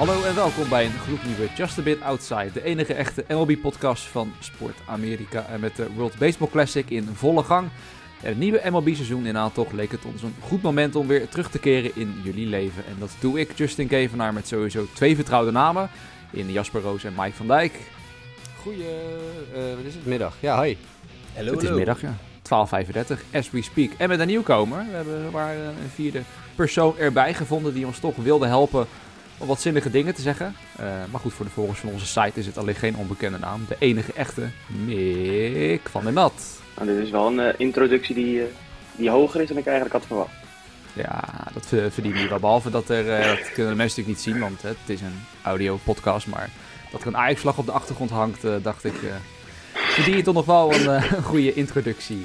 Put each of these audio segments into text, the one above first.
Hallo en welkom bij een gloednieuwe Just a Bit Outside, de enige echte MLB-podcast van Sport Amerika. En met de World Baseball Classic in volle gang en het nieuwe MLB-seizoen in aantocht leek het ons een goed moment om weer terug te keren in jullie leven. En dat doe ik, Justin Kevenaar, met sowieso twee vertrouwde namen in Jasper Roos en Mike van Dijk. Goeie, uh, wat is het, middag. Ja, hi. Hello, het is middag, ja. 12.35, as we speak. En met een nieuwkomer. We hebben maar een vierde persoon erbij gevonden die ons toch wilde helpen om wat zinnige dingen te zeggen. Uh, maar goed, voor de volgers van onze site is het alleen geen onbekende naam. De enige echte Mick van der Nat. Nou, dit is wel een uh, introductie die, uh, die hoger is dan ik eigenlijk had verwacht. Ja, dat verdient hij wel. Behalve dat er, dat kunnen de mensen natuurlijk niet zien, want het is een audio podcast. Maar dat er een Ajax-vlag op de achtergrond hangt, dacht ik, verdien je toch nog wel een, een goede introductie.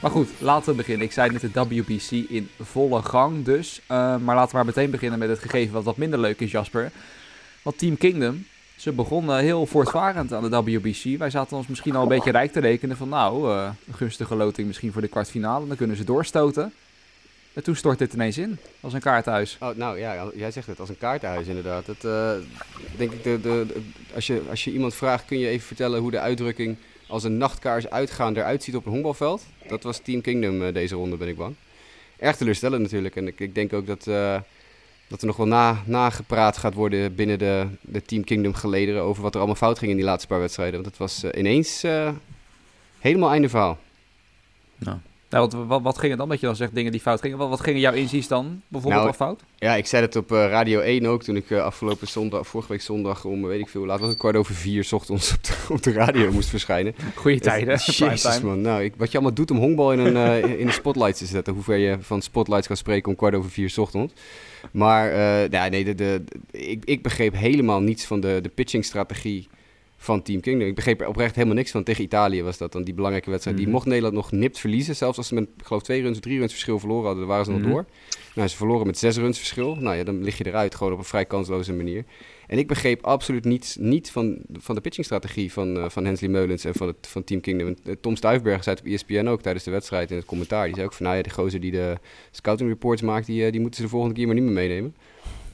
Maar goed, laten we beginnen. Ik zei net de WBC in volle gang dus. Uh, maar laten we maar meteen beginnen met het gegeven wat wat minder leuk is, Jasper. Want Team Kingdom, ze begonnen heel voortvarend aan de WBC. Wij zaten ons misschien al een beetje rijk te rekenen van nou, uh, een gunstige loting misschien voor de kwartfinale. Dan kunnen ze doorstoten. En toen stort dit ineens in, als een kaarthuis. Oh, nou ja, jij zegt het, als een kaarthuis inderdaad. Het, uh, denk ik, de, de, als, je, als je iemand vraagt, kun je even vertellen hoe de uitdrukking als een nachtkaars uitgaan eruit ziet op een honkbalveld. Dat was Team Kingdom uh, deze ronde, ben ik bang. Erg teleurstellend natuurlijk. En ik, ik denk ook dat, uh, dat er nog wel na, nagepraat gaat worden binnen de, de Team Kingdom gelederen... over wat er allemaal fout ging in die laatste paar wedstrijden. Want het was uh, ineens helemaal einde verhaal. Nou, nou, wat, wat, ging er dan dat je dan zegt dingen die fout gingen? Wat, wat gingen jouw inziens dan bijvoorbeeld nou, al fout? Ja, ik zei het op uh, Radio 1 ook toen ik uh, afgelopen zondag, vorige week zondag om weet ik veel, laat was het kwart over vier ochtends op de, op de radio moest verschijnen. Goeie tijden. Jezus man, nou, ik, wat je allemaal doet om honkbal in een, uh, in de spotlight te zetten, hoe ver je van spotlights kan spreken om kwart over vier ochtends. Maar ja, nee, de, de, ik, ik begreep helemaal niets van de, de pitchingstrategie van Team Kingdom. Ik begreep er oprecht helemaal niks van. Tegen Italië was dat dan die belangrijke wedstrijd. Die mhm. mocht Nederland nog nipt verliezen. Zelfs als ze met, geloof twee runs of drie runs verschil verloren hadden, dan waren ze nog mhm. door. Nou, ze verloren met zes runs verschil. Nou ja, dan lig je eruit gewoon op een vrij kansloze manier. En ik begreep absoluut niets niet van, van de pitchingstrategie van, uh, van Hensley Meulens en van, het, van Team Kingdom. En, uh, Tom Stuifberg zei het op ESPN ook tijdens de wedstrijd in het commentaar. Die zei ook van, nou ja, de gozer die de scouting reports maakt, die, uh, die moeten ze de volgende keer maar niet meer meenemen.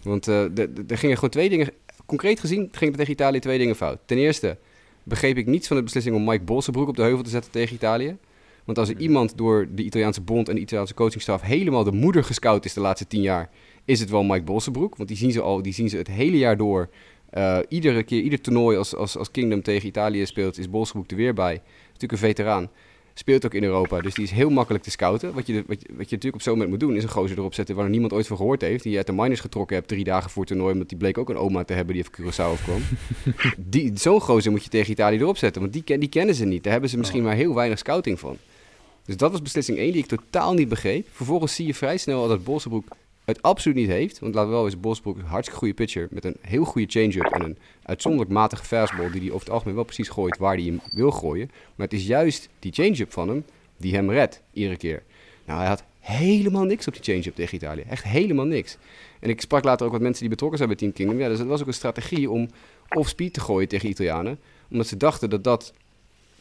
Want er gingen gewoon twee dingen, concreet gezien, gingen tegen Italië twee dingen fout. Ten eerste, begreep ik niets van de beslissing om Mike Bolsenbroek op de heuvel te zetten tegen Italië. Want als er hmm. iemand door de Italiaanse bond en de Italiaanse coachingstaf helemaal de moeder gescout is de laatste tien jaar, is het wel Mike Bolsenbroek. Want die zien ze al, die zien ze het hele jaar door. Uh, iedere keer, ieder toernooi als, als, als Kingdom tegen Italië speelt, is Bolsenbroek er weer bij. Natuurlijk een veteraan. Speelt ook in Europa, dus die is heel makkelijk te scouten. Wat je, wat je, wat je natuurlijk op zo'n moment moet doen, is een gozer erop zetten waar niemand ooit van gehoord heeft. Die je uit de minors getrokken hebt drie dagen voor het toernooi, omdat die bleek ook een oma te hebben die even Curaçao afkwam. zo'n gozer moet je tegen Italië erop zetten, want die, die kennen ze niet. Daar hebben ze misschien oh. maar heel weinig scouting van. Dus dat was beslissing 1 die ik totaal niet begreep. Vervolgens zie je vrij snel dat Bolsenbroek absoluut niet heeft. Want we wel eens, Bosbroek een hartstikke goede pitcher met een heel goede change-up en een uitzonderlijk matige fastball die hij over het algemeen wel precies gooit waar hij hem wil gooien. Maar het is juist die change-up van hem die hem redt iedere keer. Nou, hij had helemaal niks op die change-up tegen Italië. Echt helemaal niks. En ik sprak later ook wat mensen die betrokken zijn bij Team Kingdom. Ja, dus dat was ook een strategie om off-speed te gooien tegen Italianen. Omdat ze dachten dat dat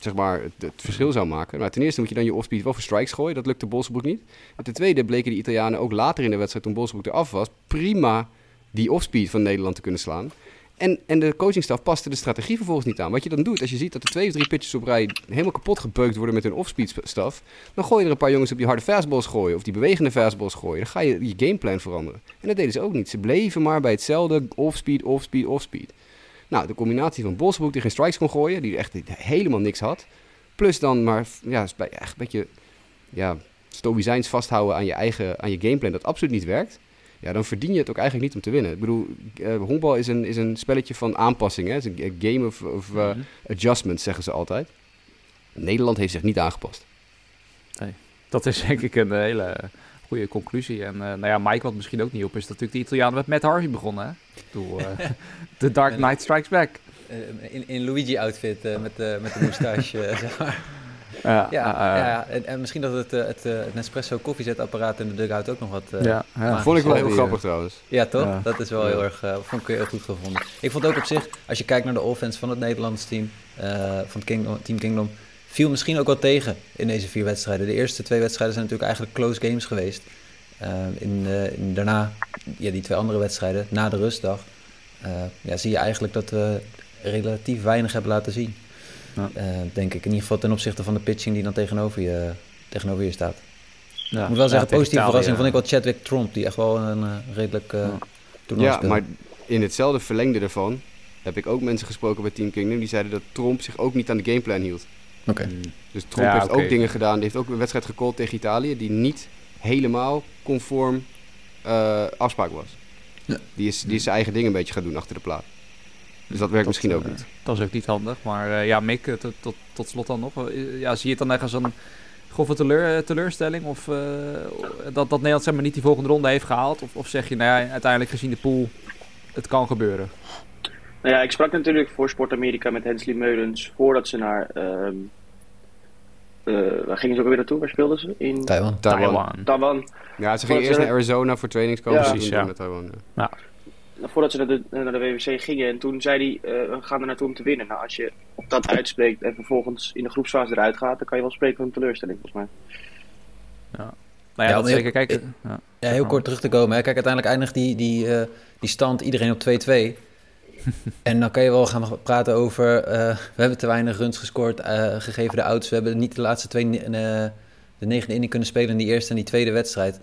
zeg maar, het, verschil zou maken. Maar ten eerste moet je dan je offspeed wel voor strikes gooien. Dat lukte Bolsbroek niet. En ten tweede bleken die Italianen ook later in de wedstrijd, toen Bolsbroek eraf was, prima die offspeed van Nederland te kunnen slaan. En, en de coachingstaf paste de strategie vervolgens niet aan. Wat je dan doet, als je ziet dat er twee of drie pitches op rij helemaal kapot gebeukt worden met hun offspeed staf, dan gooi je er een paar jongens op die harde fastballs gooien of die bewegende fastballs gooien. Dan ga je je gameplan veranderen. En dat deden ze ook niet. Ze bleven maar bij hetzelfde offspeed, offspeed, offspeed. Nou, de combinatie van Bosbroek die geen strikes kon gooien, die echt helemaal niks had. Plus dan maar ja, echt een beetje ja, stoïcijns vasthouden aan je eigen aan je gameplan dat absoluut niet werkt. Ja, dan verdien je het ook eigenlijk niet om te winnen. Ik bedoel, uh, honkbal is een, is een spelletje van aanpassingen. Het is een game of, of uh, adjustments, zeggen ze altijd. Nederland heeft zich niet aangepast. Nee, dat is denk ik een hele goede conclusie. En uh, nou ja, Mike, wat misschien ook niet op is, dat natuurlijk de Italianen met Matt Harvey begonnen. Hè? The Dark Knight Strikes Back. in, in Luigi-outfit met, de, met de moustache, zeg maar. Ja, ja, ja, En, en, misschien dat het, het, het Nespresso koffiezetapparaat in de dugout ook nog wat... Uh, ja, ja. vond ik wel heel grappig trouwens. Ja, toch? Dat is wel heel erg... Uh, vond ik heel goed gevonden. Ik vond ook op zich, als je kijkt naar de offense van het Nederlandse team, uh, van Kingdom, Team Kingdom, viel misschien ook wel tegen in deze vier wedstrijden. De eerste twee wedstrijden zijn natuurlijk eigenlijk close games geweest. Uh, in, uh, in, daarna, ja, die twee andere wedstrijden, na de rustdag, eh, ja, zie je eigenlijk dat we relatief weinig hebben laten zien. Ja. Eh, denk ik. In ieder geval ten opzichte van de pitching die dan tegenover je, tegenover je staat. Ja. Ik moet wel zeggen, positieve verrassing vond ik wel Chadwick Tromp, die echt wel een eh, redelijk eh Ja. toernooi Ja, maar in hetzelfde verlengde daarvan heb ik ook mensen gesproken bij Team Kingdom die zeiden dat Trump zich ook niet aan de gameplan hield. Oké. Dus Trump Ja, heeft ook dingen gedaan. Die heeft ook een wedstrijd gecallt tegen Italië die niet helemaal conform eh, afspraak was. Ja. Die, is, die is zijn eigen ding een beetje gaan doen achter de plaat. Dus dat werkt misschien ook eh, niet. Dat is ook niet handig. Maar eh, ja, Mick, tot, tot, tot slot dan nog. Ja, zie je het dan echt als een grove teleur, teleurstelling? Of eh, dat, dat Nederland zeg maar, niet die volgende ronde heeft gehaald? Of, of zeg je, nou ja, uiteindelijk gezien de pool, het kan gebeuren? Nou ja, ik sprak natuurlijk voor Sport Amerika met Hensley Meulens voordat ze naar. ehm eh, waar gingen ze ook weer naartoe? Waar speelden ze? In Taiwan. Taiwan. Taiwan. Ja, ze gingen eerst ze- naar Arizona voor trainingskamp. Ja. Precies, ja. met Taiwan. ja. Voordat ze naar de, naar de WWC gingen. En toen zei hij: eh, We gaan er naartoe om te winnen. Nou, als je dat uitspreekt en vervolgens in de groepsfase eruit gaat, dan kan je wel spreken van een teleurstelling, volgens mij. Nou Ja, ja, dat maar zeker. Kijk, ja. Ja, heel kort terug te komen. Hè. Kijk, uiteindelijk eindigt die, die, eh, die stand iedereen op 2-2. en dan kan je wel gaan praten over... eh, we hebben te weinig runs gescoord, eh, gegeven de ouds. We hebben niet de laatste twee... eh, de negende inning kunnen spelen in die eerste en die tweede wedstrijd.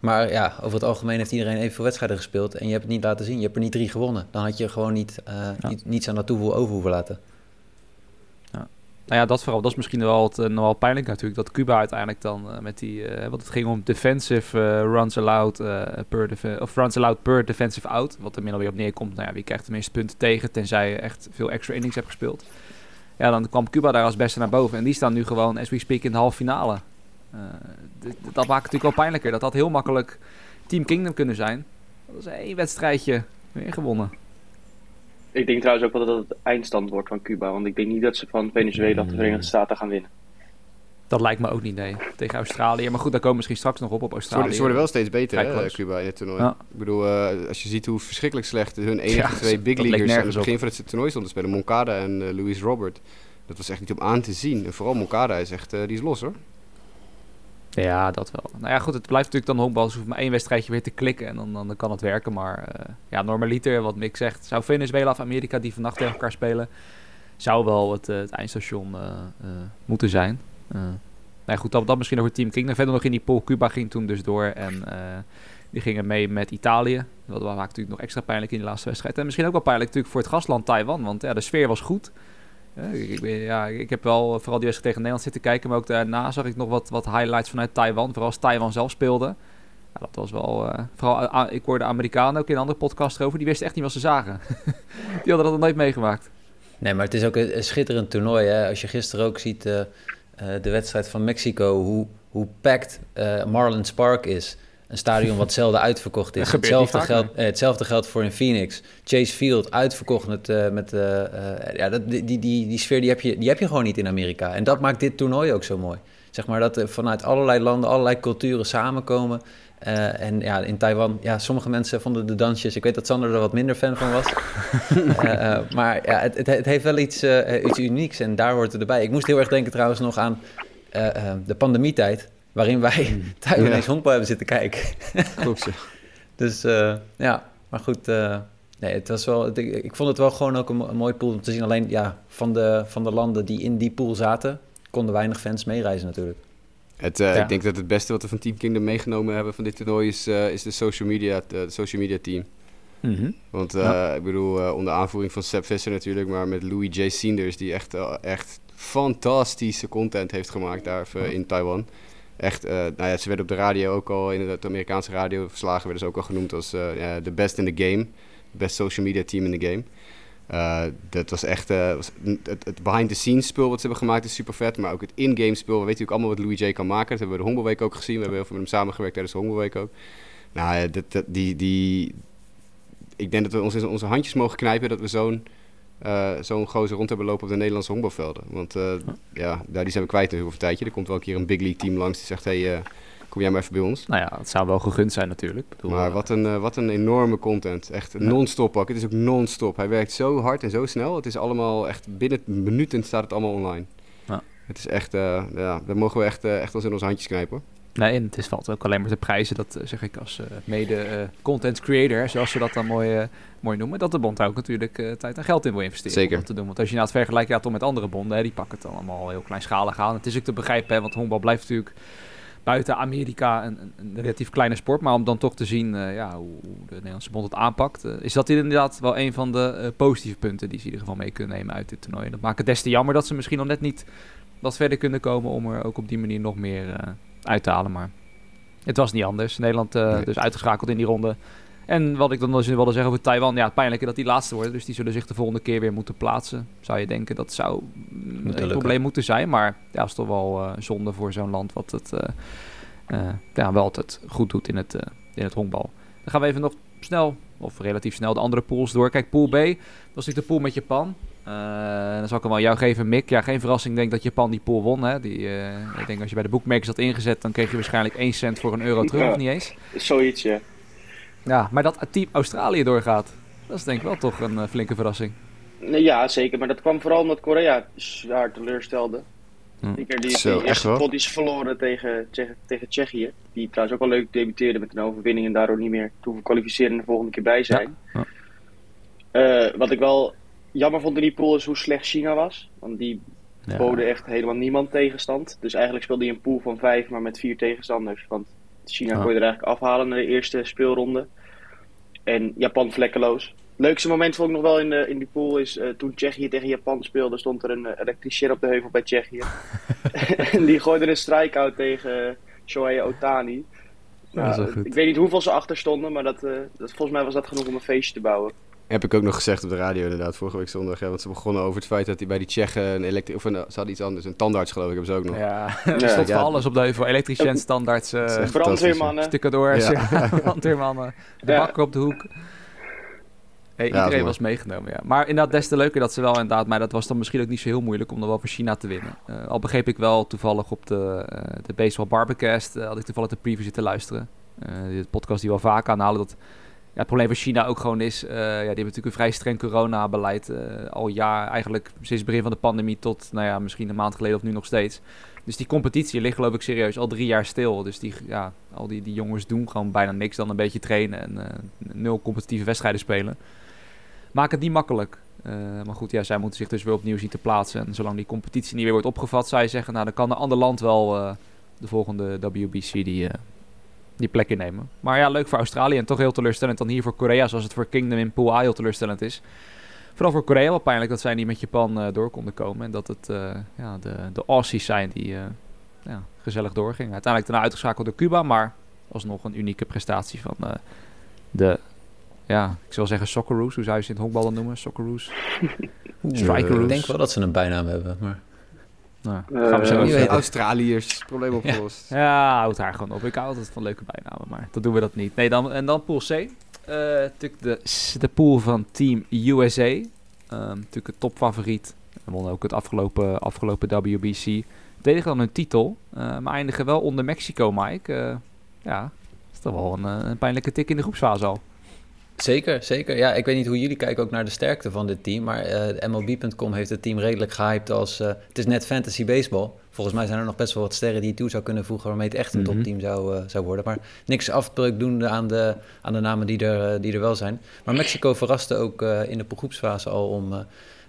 Maar ja, over het algemeen heeft iedereen evenveel wedstrijden gespeeld. En je hebt het niet laten zien. Je hebt er niet drie gewonnen. Dan had je gewoon niet, Ja. niet- niets aan dat toevoegen over hoeven laten. Nou ja, dat vooral. Dat is misschien wel, het, eh, nog wel pijnlijk natuurlijk. Dat Cuba uiteindelijk dan eh, met die... eh want het ging om defensive runs allowed per... of runs allowed per defensive out. Wat er min alweer op neerkomt. Nou ja, wie krijgt de meeste punten tegen... tenzij je echt veel extra innings hebt gespeeld. Ja, dan kwam Cuba daar als beste naar boven. En die staan nu gewoon, as we speak, in de halve finale. Dat maakt het natuurlijk wel pijnlijker. Dat had heel makkelijk Team Kingdom kunnen zijn. Dat is één wedstrijdje weer gewonnen. Ik denk trouwens ook wel dat het eindstand wordt van Cuba. Want ik denk niet dat ze van Venezuela of de Verenigde Staten gaan winnen. Dat lijkt me ook niet, nee. Tegen Australië. Maar goed, daar komen we misschien straks nog op, op Ze Australië. worden, ze worden wel steeds beter, hè. Cuba, in het toernooi. Ja. Ik bedoel, eh, als je ziet hoe verschrikkelijk slecht hun enige Ja, twee big leaguers aan het begin van het toernooi stonden te spelen, Moncada en eh, Luis Robert. Dat was echt niet om aan te zien. En vooral Moncada is echt, eh, die is los hoor. Ja, dat wel. Nou ja, goed, het blijft natuurlijk dan honkbal. Dus hoeft maar één wedstrijdje weer te klikken en dan, dan, dan kan het werken. Maar eh, ja, normaliter, wat Mick zegt, zou Venezuela of Amerika die vannacht tegen elkaar spelen, zou wel het, eh, het eindstation eh, moeten zijn. Nou ja, goed, dat, dat misschien over Team Kingdom. Verder nog in die pool, Cuba ging toen dus door en die gingen mee met Italië. Dat maakt natuurlijk nog extra pijnlijk in die laatste wedstrijd. En misschien ook wel pijnlijk natuurlijk voor het gastland Taiwan, want ja, de sfeer was goed. Ik, ja, ik heb wel vooral die wedstrijd tegen Nederland zitten kijken, maar ook daarna zag ik nog wat, wat highlights vanuit Taiwan. Vooral als Taiwan zelf speelde. Ja, dat was wel. eh, vooral, ah, ik hoorde Amerikanen ook in een andere podcast over. Die wisten echt niet wat ze zagen. die hadden dat nog nooit meegemaakt. Nee, maar het is ook een, schitterend toernooi. Hè? Als je gisteren ook ziet eh, eh, de wedstrijd van Mexico, hoe, hoe packed eh Marlins Park is. Een stadion wat zelden uitverkocht is. Gebeurt Hetzelfde, geldt, eh, hetzelfde geldt voor in Phoenix. Chase Field, uitverkocht met... eh, met eh, eh, ja, dat, die, die, die, die sfeer die heb, je, die heb je gewoon niet in Amerika. En dat maakt dit toernooi ook zo mooi. Zeg maar dat er vanuit allerlei landen, allerlei culturen samenkomen. Eh, en ja, in Taiwan, ja, sommige mensen vonden de dansjes... Ik weet dat Sander er wat minder fan van was. Eh, eh, maar ja, het, het, het heeft wel iets, eh, iets unieks en daar hoort het erbij. Ik moest heel erg denken trouwens nog aan eh, eh, de pandemietijd... waarin wij thuis Ja. ineens honkbal hebben zitten kijken. Klopt, ja. Dus eh, ja, maar goed... eh, Nee, het was wel, ik, ik vond het wel gewoon ook een, mo- een mooi pool om te zien. Alleen ja, van de, van de landen die in die pool zaten, konden weinig fans meereizen natuurlijk. Het, eh, Ja. Ik denk dat het beste wat we van Team Kingdom meegenomen hebben van dit toernooi is, is de social media, de social media team. Want eh, Ja. ik bedoel, onder aanvoering van Seb Visser natuurlijk, maar met Louis J. Sanders, die echt, echt fantastische content heeft gemaakt daar in Taiwan. Echt, eh, nou ja, ze werden op de radio ook al, in het Amerikaanse radioverslagen werden ze ook al genoemd als eh, de best in the game. Best social media team in the game. Eh, dat was echt, was het, behind-the-scenes spul wat ze hebben gemaakt is super vet, maar ook het in-game spul. We weten ook allemaal wat Louis J. kan maken. Dat hebben we de Hongerweek ook gezien. We hebben heel veel met hem samengewerkt tijdens de Hongerweek ook. Nou die, die, ik denk dat we ons in onze handjes mogen knijpen dat we zo'n eh, zo'n gozer rond hebben lopen op de Nederlandse honkbalvelden. Want eh, ja, daar die zijn we kwijt natuurlijk een tijdje. Er komt wel een keer een big league team langs die zegt, hey, eh, kom jij maar even bij ons. Nou ja, het zou wel gegund zijn natuurlijk. Bedoel, Maar wat een, wat een enorme content. Echt Ja. non-stop ook. Het is ook non-stop. Hij werkt zo hard en zo snel. Het is allemaal echt binnen minuten staat het allemaal online. Ja. Het is echt, ja, daar mogen we echt, echt ons in onze handjes knijpen. Nee, en het is, valt ook alleen maar te prijzen, dat eh, zeg ik als eh, mede eh, content creator, zoals ze dat dan mooi, mooi noemen, dat de bond ook natuurlijk tijd en geld in wil investeren Zeker. om te doen. Want als je nou het vergelijkt ja, toch met andere bonden, hè, die pakken het dan allemaal heel kleinschalig aan. Het is ook te begrijpen, hè, want honkbal blijft natuurlijk buiten Amerika een, een, een relatief kleine sport, maar om dan toch te zien ja, hoe, de Nederlandse bond het aanpakt, is dat inderdaad wel een van de positieve punten die ze in ieder geval mee kunnen nemen uit dit toernooi. En dat maakt het des te jammer dat ze misschien nog net niet wat verder kunnen komen om er ook op die manier nog meer uit te halen. Maar het was niet anders. Nederland eh, Nee. dus uitgeschakeld in die ronde. En wat ik dan dus wilde zeggen over Taiwan, ja, het pijnlijke dat die laatste worden. Dus die zullen zich de volgende keer weer moeten plaatsen. Zou je denken, dat zou een probleem moeten zijn. Maar ja, is toch wel eh, zonde voor zo'n land wat het eh, ja, wel altijd goed doet in het, in het honkbal. Dan gaan we even nog snel, of relatief snel, de andere pools door. Kijk, pool B, dat was natuurlijk de pool met Japan. Eh, dan zal ik hem wel jou geven, Mick. Ja, geen verrassing, ik denk dat Japan die pool won. Hè? Die, eh, ik denk als je bij de bookmakers had ingezet, dan kreeg je waarschijnlijk 1 cent voor een euro terug, Ja. of niet eens. Zoiets, ja. Ja, maar dat het team Australië doorgaat, dat is denk ik wel toch een eh, flinke verrassing. Ja, zeker. Maar dat kwam vooral omdat Korea zwaar teleurstelde. Hm. Zeker die, Zo, die echt eerste wel? pot die ze verloren tegen, Tsje- tegen Tsjechië. Die trouwens ook wel leuk debuteerde met een overwinning en daardoor niet meer hoeven kwalificeren en de volgende keer bij zijn. Ja. Eh, wat ik wel jammer vond in die pool is hoe slecht China was. Want die Ja. boden echt helemaal niemand tegenstand. Dus eigenlijk speelde hij een pool van vijf, maar met vier tegenstanders. Want China kon je er eigenlijk afhalen in de eerste speelronde. En Japan vlekkeloos. Leukste moment vond ik nog wel in, de, in die pool is eh, toen Tsjechië tegen Japan speelde, stond er een uh, elektricien op de heuvel bij Tsjechië. en die gooide een strikeout tegen Shohei Otani. Ja, ik weet niet hoeveel ze achter stonden, maar dat, eh, dat, volgens mij was dat genoeg om een feestje te bouwen. Heb ik ook nog gezegd op de radio inderdaad, vorige week zondag. Ja, want ze begonnen over het feit dat hij bij die Tsjechen een elektri... Of een, ze hadden iets anders, een tandarts geloof ik, hebben ze ook nog. Ja, er stond Ja. voor alles op de heuvel. Elektricien, standaards, eh is echt Brandweermannen. Ja. ja. brandweermannen, de Ja. bakken op de hoek. Hey, iedereen was meegenomen, ja. Maar inderdaad, des te leuker dat ze wel inderdaad... Maar dat was dan misschien ook niet zo heel moeilijk om dan wel voor China te winnen. Eh, al begreep ik wel toevallig op de, eh de Baseball Barbecast... eh, had ik toevallig de preview zitten luisteren. Eh de podcast die wel vaak aanhalen dat... Ja, het probleem van China ook gewoon is... eh, ja, die hebben natuurlijk een vrij streng coronabeleid. eh al jaar, eigenlijk sinds het begin van de pandemie tot... Nou ja, misschien een maand geleden of nu nog steeds. Dus die competitie ligt geloof ik serieus al drie jaar stil. Dus die, ja, al die, die jongens doen gewoon bijna niks dan een beetje trainen en eh, nul competitieve wedstrijden spelen. Maak het niet makkelijk. Maar goed, ja, zij moeten zich dus weer opnieuw zien te plaatsen. En zolang die competitie niet weer wordt opgevat, zou je zeggen, nou dan kan een ander land wel de volgende WBC die, die plek innemen. Maar ja, leuk voor Australië en toch heel teleurstellend dan hier voor Korea, zoals het voor Kingdom in Pool A heel teleurstellend is. Vooral voor Korea wel pijnlijk dat zij niet met Japan eh, door konden komen. En dat het eh, ja, de, de Aussies zijn die eh, ja, gezellig doorgingen. Uiteindelijk daarna uitgeschakeld door Cuba, maar alsnog een unieke prestatie van eh, de, ja, ik zal zeggen Socceroos. Hoe zou je ze in het honkbal dan noemen? Socceroos? Strikeroos. Ik denk wel dat ze een bijnaam hebben, maar... Nou, Eh, gaan we zo het. Australiërs, probleem opgelost. Ja, houd haar gewoon op. Ik hou altijd van leuke bijnamen, maar dat doen we dat niet. Nee, dan, en dan pool C. Natuurlijk de, de pool van Team USA. Ehm, natuurlijk een topfavoriet. Wonnen ook het afgelopen, afgelopen WBC. Verdedigen dan hun titel, eh, maar eindigen wel onder Mexico, Mike. Ja, dat is toch wel een, een pijnlijke tik in de groepsfase al. Zeker, zeker. Ja, ik weet niet hoe jullie kijken ook naar de sterkte van dit team. Maar eh MLB.com heeft het team redelijk gehyped als... eh, het is net fantasy baseball. Volgens mij zijn er nog best wel wat sterren die je toe zou kunnen voegen... waarmee het echt een Mhm. topteam zou, eh, zou worden. Maar niks afbreuk doen aan de, aan de namen die er, die er wel zijn. Maar Mexico verraste ook in de groepsfase al om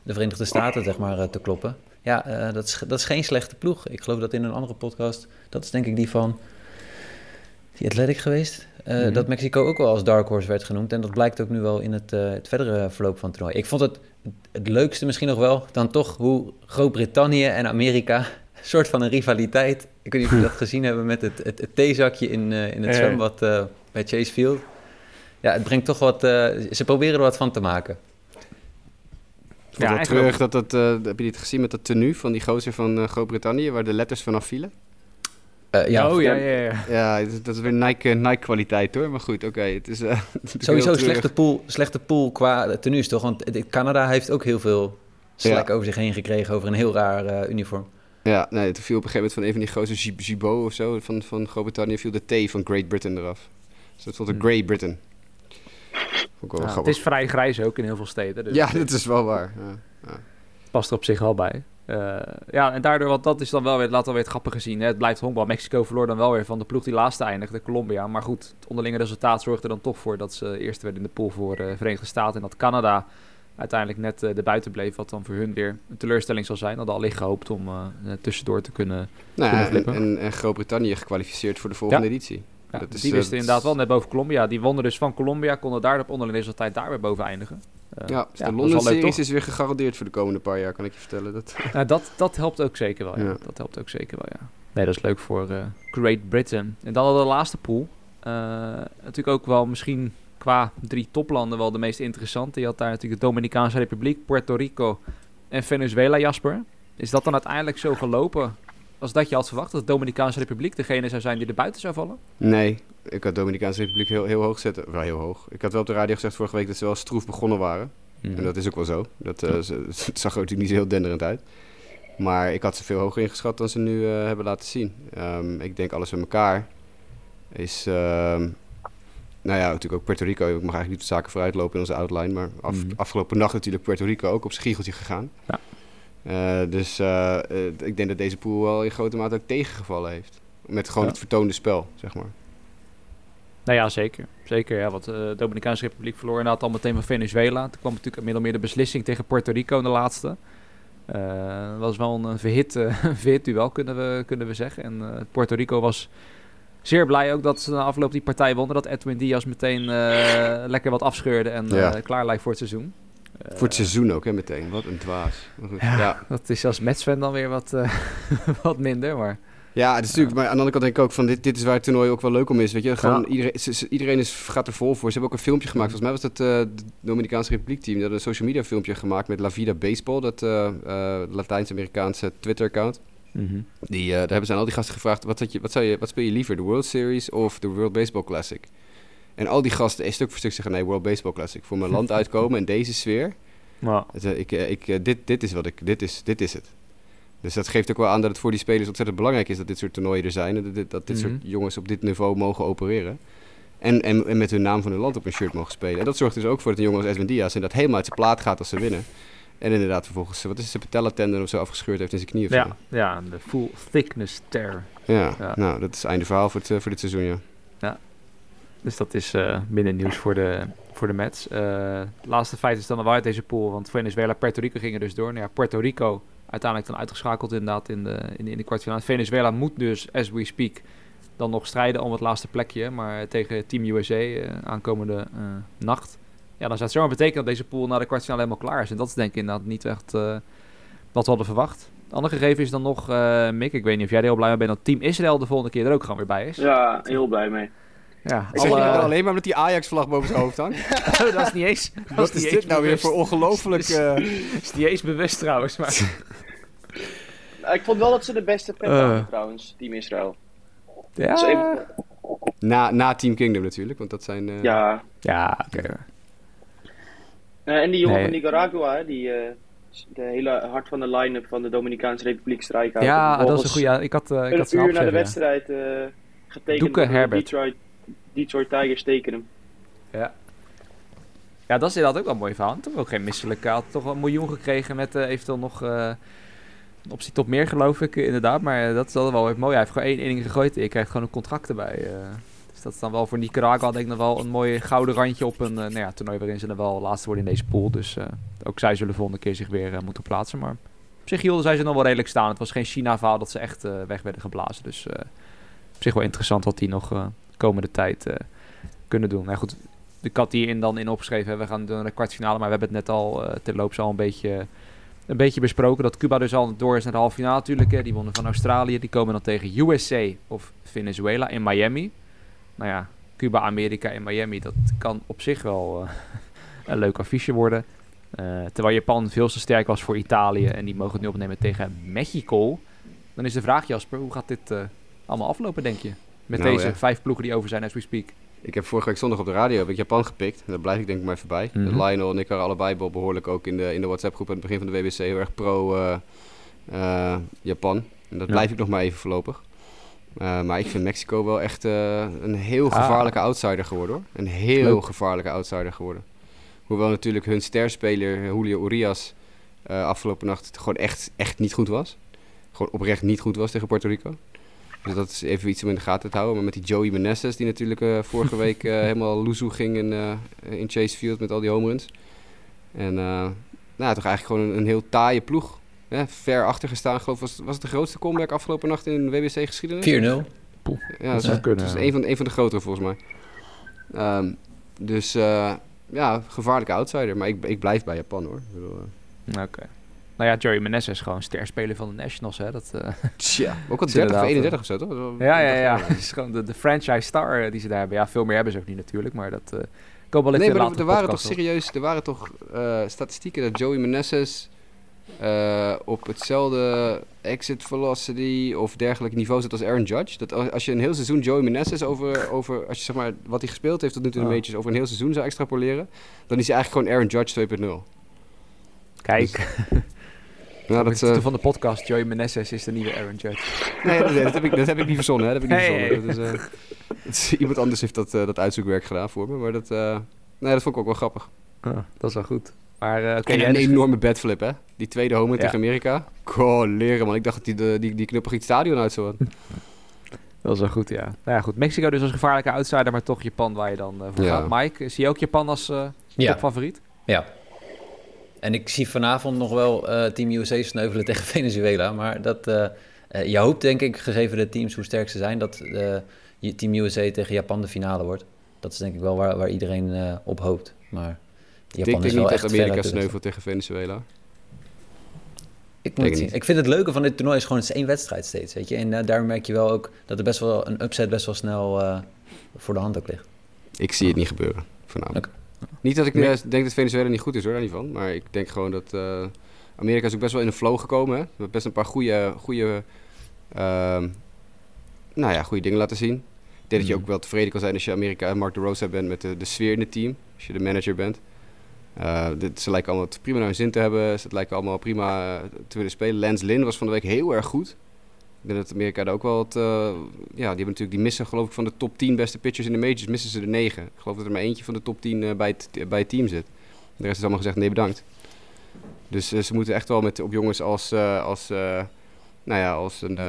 de Verenigde Staten zeg maar, te kloppen. Ja, dat, is, dat is geen slechte ploeg. Ik geloof dat in een andere podcast... dat is denk ik die van... Die Athletic geweest. Eh, Mhm. Dat Mexico ook wel als dark horse werd genoemd. En dat blijkt ook nu wel in het, eh, het verdere verloop van het toernooi. Ik vond het het leukste misschien nog wel dan toch hoe Groot-Brittannië en Amerika... een soort van een rivaliteit. Ik weet niet of jullie dat gezien hebben met het, het, het theezakje in, eh, in het Ja. zwembad eh, bij Chase Field. Ja, het brengt toch wat... eh, ze proberen er wat van te maken. Ik vond Ja, het terug dat dat, eh, heb je dit gezien met dat tenue van die gozer van eh, Groot-Brittannië, waar de letters vanaf vielen? Eh, ja, oh ja, ja, ja. Ja, dat is- weer Nike, Nike kwaliteit hoor, maar goed, oké. het is eh, Sowieso slechte pool, slechte pool qua tenues, toch? Want Canada heeft ook heel veel slack over zich heen gekregen over een heel raar eh, uniform. Ja, nee, toen viel op een gegeven moment van een van die gozer, Gib- Gibault of zo, van, van Groot-Brittannië, viel de T van Great Britain eraf. Dus dat stond een. Great Britain. Ja, het is vrij grijs ook in heel veel steden. Dus Ja, dat is wel waar. Ja. past er op zich wel bij. Eh, ja, en daardoor, want dat is dan wel weer, laat wel weer het grappige zien. Hè? Het blijft honkbal. Mexico verloor dan wel weer van de ploeg die laatste eindigde, Colombia. Maar goed, het onderlinge resultaat zorgde er dan toch voor dat ze eerst werden in de pool voor uh, Verenigde Staten. En dat Canada uiteindelijk net uh, de buiten bleef. Wat dan voor hun weer een teleurstelling zal zijn. Hadden al licht gehoopt om tussendoor te kunnen, nou, en, en, Groot-Brittannië gekwalificeerd voor de volgende ja. editie. Ja, dat is, die wisten inderdaad wel net boven Colombia. Die wonnen dus van Colombia, konden daar op onderling resultaat daar weer boven eindigen. Uh, ja, dus de Londen Series is weer gegarandeerd voor de komende paar jaar, kan ik je vertellen. Dat, ja, dat, dat helpt ook zeker wel, ja. ja. Dat helpt ook zeker wel, ja. Nee, dat is leuk voor uh, Great Britain. En dan de laatste pool. Natuurlijk ook wel misschien qua drie toplanden wel de meest interessante. Je had daar natuurlijk de Dominicaanse Republiek, Puerto Rico en Venezuela, Jasper. Is dat dan uiteindelijk zo gelopen als dat je had verwacht? Dat de Dominicaanse Republiek degene zou zijn die er buiten zou vallen? Nee, ik had de Dominicaanse Republiek heel, heel hoog zetten. Wel heel hoog. Ik had wel op de radio gezegd vorige week dat ze wel stroef begonnen waren. Mm. En dat is ook wel zo. Dat, uh, ze, het zag er natuurlijk niet zo heel denderend uit. Maar ik had ze veel hoger ingeschat dan ze nu uh, hebben laten zien. Um, ik denk alles bij elkaar is... Uh, nou ja, natuurlijk ook Puerto Rico. Ik mag eigenlijk niet de zaken vooruitlopen in onze outline. Maar af, mm. afgelopen nacht natuurlijk Puerto Rico ook op zijn giegeltje gegaan. Ja. Uh, dus uh, uh, ik denk dat deze pool wel in grote mate ook tegengevallen heeft. Met gewoon ja. het vertoonde spel, zeg maar. Nou ja, zeker. Zeker, ja. Want de Dominicaanse Republiek verloor inderdaad al meteen van Venezuela. Toen kwam natuurlijk middel meer de beslissing tegen Puerto Rico in de laatste. dat was wel een verhit, verhit duel, kunnen we, kunnen we zeggen. En Puerto Rico was zeer blij ook dat ze na afloop die partij wonnen. Dat Edwin Diaz meteen lekker wat afscheurde en ja. klaar lijkt voor het seizoen. Voor het seizoen ook, hè, meteen. Wat een dwaas. Ja, ja, dat is als Mets-fan dan weer wat, uh, wat minder, maar... Ja, het is natuurlijk, maar aan de andere kant denk ik ook van dit, dit is waar het toernooi ook wel leuk om is. Weet je, gewoon iedereen, iedereen is, gaat er vol voor. Ze hebben ook een filmpje gemaakt. Volgens mij was dat uh, het Dominicaanse Republiek team. Dat een social media filmpje gemaakt met La Vida Baseball, dat uh, Latijns-Amerikaanse Twitter-account. Mm -hmm. Die, daar hebben ze aan al die gasten gevraagd: wat, je, wat, zou je, wat speel je liever, de World Series of de World Baseball Classic? En al die gasten stuk voor stuk zeggen: nee, World Baseball Classic. Voor mijn land uitkomen in deze sfeer. Wow. ik, ik, dit, dit is wat ik, dit is, dit is het. Dus dat geeft ook wel aan dat het voor die spelers ontzettend belangrijk is dat dit soort toernooien er zijn. En dat dit, dat dit soort jongens op dit niveau mogen opereren. En, en, en, met hun naam van hun land op een shirt mogen spelen. En dat zorgt dus ook voor dat een jongen als Edwin Diaz en dat helemaal uit zijn plaat gaat als ze winnen. En inderdaad vervolgens, wat is het, zijn patellatendon of zo afgescheurd heeft in zijn knie of ja, Ja, de full thickness tear. Ja, ja, nou, dat is het einde verhaal voor, het, voor dit seizoen, ja. Ja, dus dat is uh, binnen nieuws voor de, voor de Mets. Uh, laatste feit is dan wel uit deze pool. Want Venezuela, Puerto Rico gingen dus door. Nou ja, Puerto Rico uiteindelijk dan uitgeschakeld inderdaad in de, in de, in de kwartfinale. Venezuela moet dus, as we speak, dan nog strijden om het laatste plekje. Maar tegen Team USA uh, aankomende nacht. Ja, dan zou het zomaar betekenen dat deze pool naar de kwartfinale helemaal klaar is. En dat is denk ik inderdaad niet echt wat we hadden verwacht. Het andere gegeven is dan nog, Mick, ik weet niet of jij er heel blij mee bent... dat Team Israël de volgende keer er ook gewoon weer bij is. Ja, heel blij mee. Ja, ik alle... zeg alleen maar met die Ajax-vlag boven zijn hoofd hangt. oh, dat is niet eens. Dat Wat is, is dit nou weer voor ongelooflijk... Uh... is niet eens bewust trouwens, maar... ik vond wel dat ze de beste pet uh. hadden trouwens, Team Israël. Ja. Dus even... na, na Team Kingdom natuurlijk, want dat zijn... Uh... Ja. Ja, oké. Okay. en die jongen nee. van Nicaragua, die de hele hart van de line-up van de Dominicaanse Republiek strijken. Ja, dat is een goede. Ik had, uh, ik een had uur na de wedstrijd uh, getekend Doeke Herbert. Detroit Detroit Tigers tekenen. Ja. Ja, dat is inderdaad ook wel mooi verhaal. Toch ook geen misselijke. Had toch een miljoen gekregen met uh, eventueel nog uh, een optie tot meer, geloof ik, inderdaad. Maar dat is wel weer mooi. Hij heeft gewoon één inning gegooid en je krijgt gewoon een contract erbij. dus dat is dan wel voor Nicaragua, denk ik, nog wel een mooi gouden randje op een nou ja, toernooi waarin ze dan wel laatste worden in deze pool. Dus ook zij zullen volgende keer zich weer moeten plaatsen. Maar op zich hielden zij ze nog wel redelijk staan. Het was geen China-verhaal dat ze echt weg werden geblazen. Dus op zich wel interessant wat die nog komende tijd uh, kunnen doen. Nou goed, ik had hierin dan in opgeschreven, we gaan naar de kwartfinale, maar we hebben het net al uh, terloops al een beetje, een beetje besproken. Dat Cuba dus al door is naar de halve finale natuurlijk. Hè. Die wonnen van Australië, die komen dan tegen USA of Venezuela in Miami. Nou ja, Cuba, Amerika in Miami, dat kan op zich wel uh, een leuk affiche worden. Terwijl Japan veel te sterk was voor Italië en die mogen het nu opnemen tegen Mexico. Dan is de vraag, Jasper, hoe gaat dit allemaal aflopen, denk je? Met nou, deze vijf ploegen die over zijn as we speak. Ik heb vorige week zondag op de radio heb ik Japan gepikt. En daar blijf ik denk ik maar even bij. Mm -hmm. Lionel en ik waren allebei behoorlijk ook in de, in de WhatsApp-groep aan het begin van de WBC heel erg pro-Japan. Uh, en dat ja. blijf ik nog maar even voorlopig. Uh, maar ik vind Mexico wel echt uh, een heel ah. gevaarlijke outsider geworden hoor. Een heel Leuk. gevaarlijke outsider geworden. Hoewel natuurlijk hun sterspeler Julio Urias eh, afgelopen nacht gewoon echt, echt niet goed was. Gewoon oprecht niet goed was tegen Puerto Rico. Dus dat is even iets om in de gaten te houden. Maar met die Joey Meneses, die natuurlijk eh, vorige week eh, helemaal loezoe ging in, eh, in Chase Field met al die home runs. En eh, nou, toch eigenlijk gewoon een, een heel taaie ploeg. Ja, ver achter gestaan, geloof ik. Was, was het de grootste comeback afgelopen nacht in WBC-geschiedenis? 4-0. Ja, dat zou is, kunnen, dat is ja. een, van, een van de grotere volgens mij. Ehm, dus eh, ja, gevaarlijke outsider. Maar ik, ik blijf bij Japan hoor. Oké. Nou ja, Joey Meneses is gewoon sterspeler van de Nationals, hè. Dat, tja, ook al is 30 of inderdaad, 31 of zo, toch? Ja, ja, ja. Het is gewoon de, de franchise star eh, die ze daar hebben. Ja, veel meer hebben ze ook niet natuurlijk, maar dat... wel even Nee, maar er, er waren toch serieus, er waren toch statistieken dat Joey Meneses op hetzelfde exit velocity of dergelijke niveau zit als Aaron Judge. Dat als als je een heel seizoen Joey Meneses over, over als je zeg maar wat hij gespeeld heeft tot nu toe Ah. majors over een heel seizoen zou extrapoleren, dan is hij eigenlijk gewoon Aaron Judge 2.0. Kijk, Nou, dat, eh, van de podcast, Joey Meneses is de nieuwe Aaron Judge. nee, dat, dat, heb ik, dat heb ik niet verzonnen. Hè? Dat heb ik niet Hey. verzonnen. Dat is, eh, is- iemand anders heeft dat, eh, dat uitzoekwerk gedaan voor me. Maar dat, eh, nee, dat vond ik ook wel grappig. Ah, dat is wel goed. Maar eh, oké, en jij een dus- enorme bedflip, hè? Die tweede home Ja. tegen Amerika. Goh, leren, man. Ik dacht dat die, de, die, die knuppig iets stadion uit zou. Dat is wel goed, ja. Nou ja, goed. Mexico dus als gevaarlijke outsider, maar toch Japan waar je dan eh, voor Ja. gaat. Mike, zie je ook Japan als eh Ja. topfavoriet? Ja. En ik zie vanavond nog wel eh, Team USA sneuvelen tegen Venezuela. Maar dat, eh, eh, je hoopt denk ik, gegeven de teams hoe sterk ze zijn, dat je Team USA tegen Japan de finale wordt. Dat is denk ik wel waar, waar iedereen op hoopt. Maar Ik Japan denk, is wel niet echt dat Amerika sneuvelt tegen Venezuela. Ik, moet zien. ik vind het leuke van dit toernooi is gewoon het is één wedstrijd steeds. Weet je? En daar merk je wel ook dat er best wel een upset best wel snel voor de hand ook ligt. Ik zie het niet gebeuren vanavond. Niet dat ik Nee. eh, denk dat Venezuela niet goed is, hoor, daar niet van. Maar ik denk gewoon dat eh, Amerika is ook best wel in een flow gekomen. Hè? We hebben best een paar goede, goede, ehm, nou ja, goede dingen laten zien. Ik denk dat je Mhm. ook wel tevreden kan zijn als je Amerika en Mark de Rosa bent met de, de sfeer in het team. Als je de manager bent. Eh, dit, ze lijken allemaal prima naar hun zin te hebben. Ze lijken allemaal prima eh, te willen spelen. Lance Lynn was van de week heel erg goed. Ik denk dat Amerika daar ook wel wat... eh, ja, die hebben natuurlijk... Die missen geloof ik van de top 10 beste pitchers in de majors... missen ze er 9. Ik geloof dat er maar eentje van de top 10 eh, bij, het, bij het team zit. De rest is allemaal gezegd nee bedankt. Dus eh, ze moeten echt wel met op jongens als... als nou ja, als een,